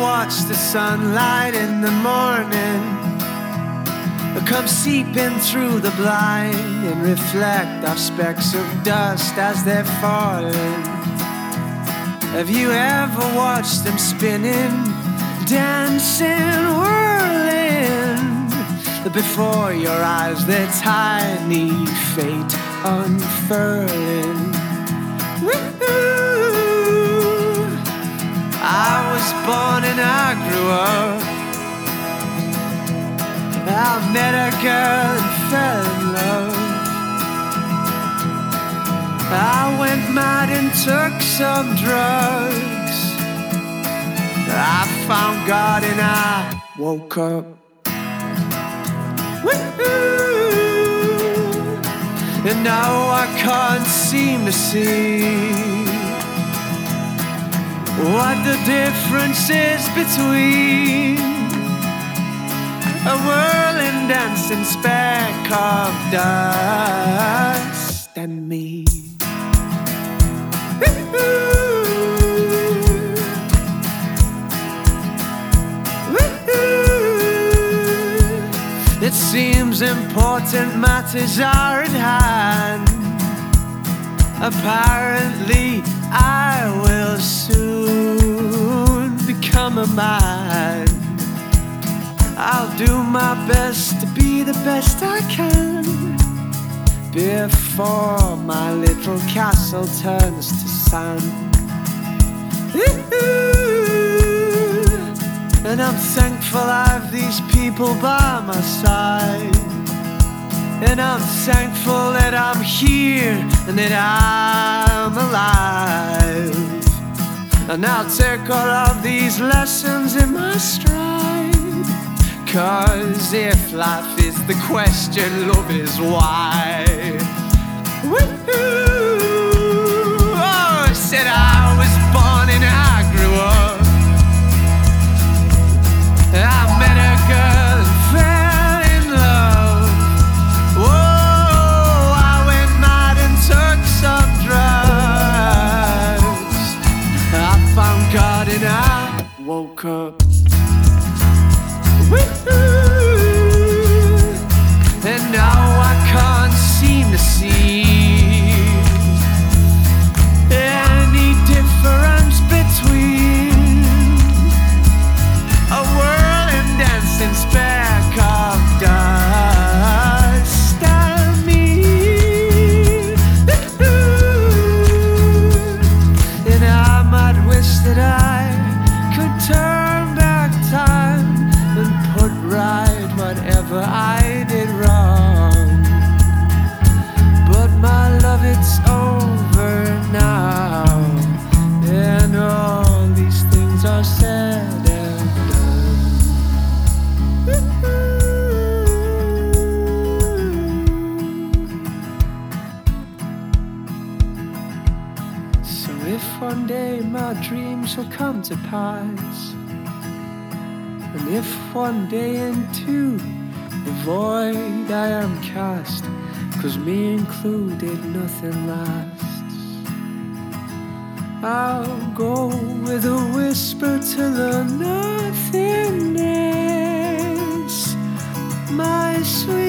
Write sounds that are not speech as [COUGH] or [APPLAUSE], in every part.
watch the sunlight in the morning come seeping through the blind and reflect off specks of dust as they're falling. Have you ever watched them spinning, dancing, whirling? Before your eyes, their tiny fate unfurling. Woo-hoo. [LAUGHS] and I grew up I met a girl and fell in love. I went mad and took some drugs. I found God and I woke up. And now I can't seem to see the differences between a whirling, dancing speck of dust and me. It seems important matters are at hand. Apparently, I will soon best I can before my little castle turns to sand. And I'm thankful I've these people by my side. And I'm thankful that I'm here and that I'm alive. And I'll take all of these lessons in my stride. Cause if life is the question, love is why. Woo-hoo. One day my dreams will come to pass. And if one day into the void I am cast, cause me included nothing lasts, I'll go with a whisper to the nothingness, my sweet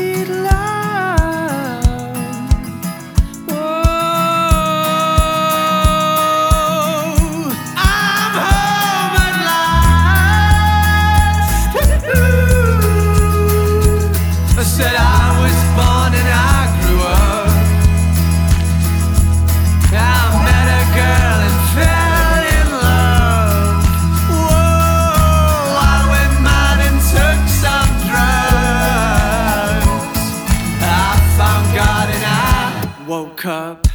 drugs.